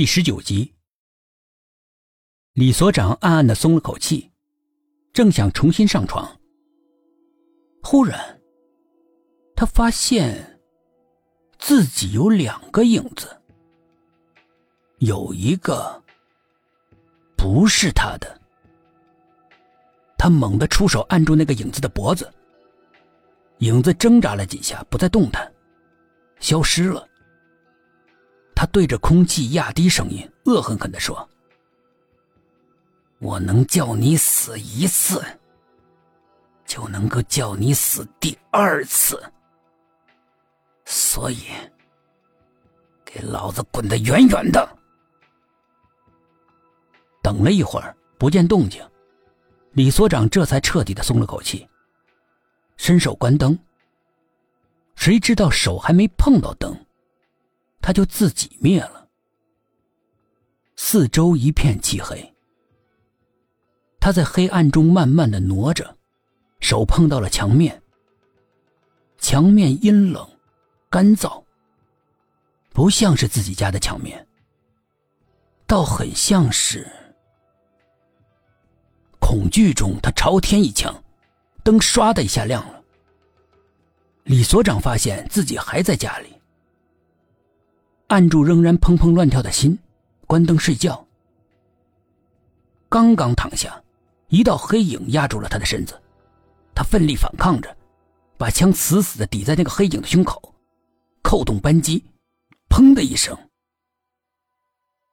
第十九集，李所长暗暗的松了口气，正想重新上床，忽然，他发现自己有两个影子，有一个不是他的。他猛地出手按住那个影子的脖子，影子挣扎了几下，不再动弹，消失了。他对着空气压低声音，恶狠狠地说：“我能叫你死一次，就能够叫你死第二次。所以，给老子滚得远远的！”等了一会儿，不见动静，李所长这才彻底的松了口气，伸手关灯。谁知道手还没碰到灯。他就自己灭了。四周一片漆黑，他在黑暗中慢慢的挪着，手碰到了墙面。墙面阴冷、干燥，不像是自己家的墙面，倒很像是……恐惧中，他朝天一枪，灯唰的一下亮了。李所长发现自己还在家里。按住仍然砰砰乱跳的心，关灯睡觉。刚刚躺下，一道黑影压住了他的身子，他奋力反抗着，把枪死死的抵在那个黑影的胸口，扣动扳机，砰的一声，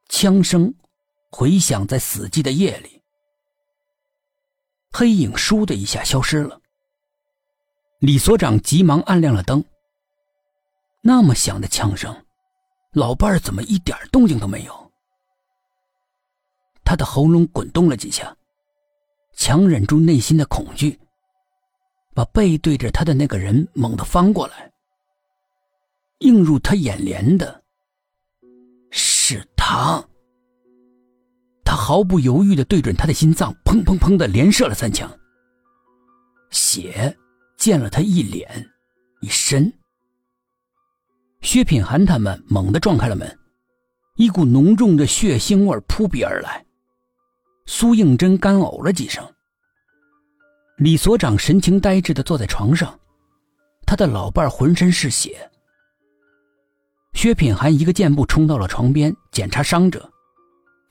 枪声回响在死寂的夜里。黑影倏的一下消失了。李所长急忙按亮了灯。那么响的枪声。老伴儿怎么一点动静都没有？他的喉咙滚动了几下，强忍住内心的恐惧，把背对着他的那个人猛地翻过来。映入他眼帘的是他。他毫不犹豫的对准他的心脏，砰砰砰的连射了三枪，血溅了他一脸一身。薛品涵他们猛地撞开了门，一股浓重的血腥味扑鼻而来。苏应真干呕了几声。李所长神情呆滞的坐在床上，他的老伴浑身是血。薛品涵一个箭步冲到了床边检查伤者，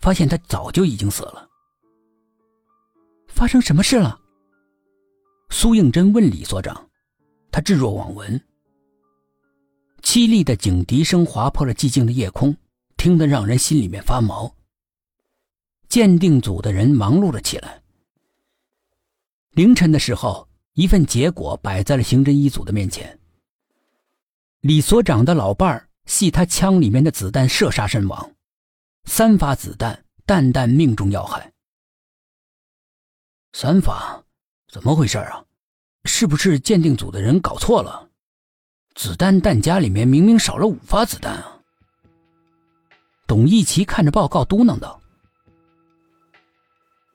发现他早就已经死了。发生什么事了？苏应真问李所长，他置若罔闻。凄厉的警笛声划破了寂静的夜空，听得让人心里面发毛。鉴定组的人忙碌了起来。凌晨的时候，一份结果摆在了刑侦一组的面前。李所长的老伴儿系他枪里面的子弹射杀身亡，三发子弹，弹弹命中要害。三发，怎么回事啊？是不是鉴定组的人搞错了？子弹弹夹里面明明少了五发子弹啊！董一奇看着报告嘟囔道：“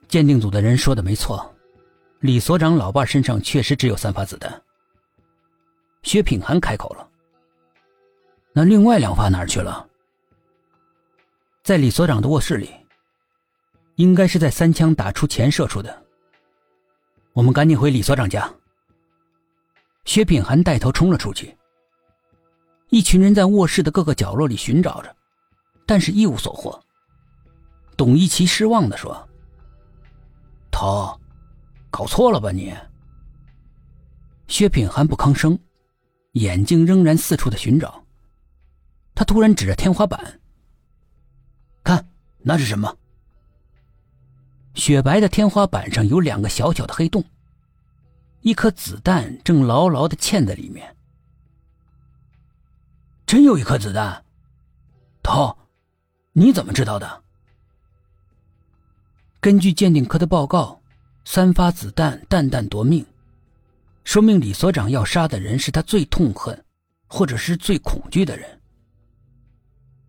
鉴定组的人说的没错，李所长老爸身上确实只有三发子弹。”薛品涵开口了：“那另外两发哪儿去了？”在李所长的卧室里，应该是在三枪打出前射出的。我们赶紧回李所长家。薛品涵带头冲了出去。一群人在卧室的各个角落里寻找着，但是一无所获。董一奇失望的说：“头，搞错了吧你？”薛品涵不吭声，眼睛仍然四处的寻找。他突然指着天花板：“看，那是什么？”雪白的天花板上有两个小小的黑洞，一颗子弹正牢牢的嵌在里面。真有一颗子弹，头，你怎么知道的？根据鉴定科的报告，三发子弹，弹弹夺命，说明李所长要杀的人是他最痛恨，或者是最恐惧的人。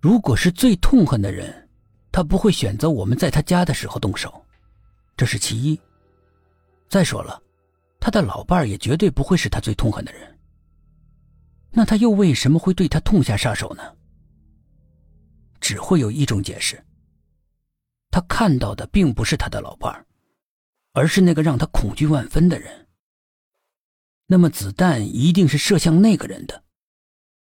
如果是最痛恨的人，他不会选择我们在他家的时候动手，这是其一。再说了，他的老伴儿也绝对不会是他最痛恨的人。那他又为什么会对他痛下杀手呢？只会有一种解释：他看到的并不是他的老伴儿，而是那个让他恐惧万分的人。那么子弹一定是射向那个人的。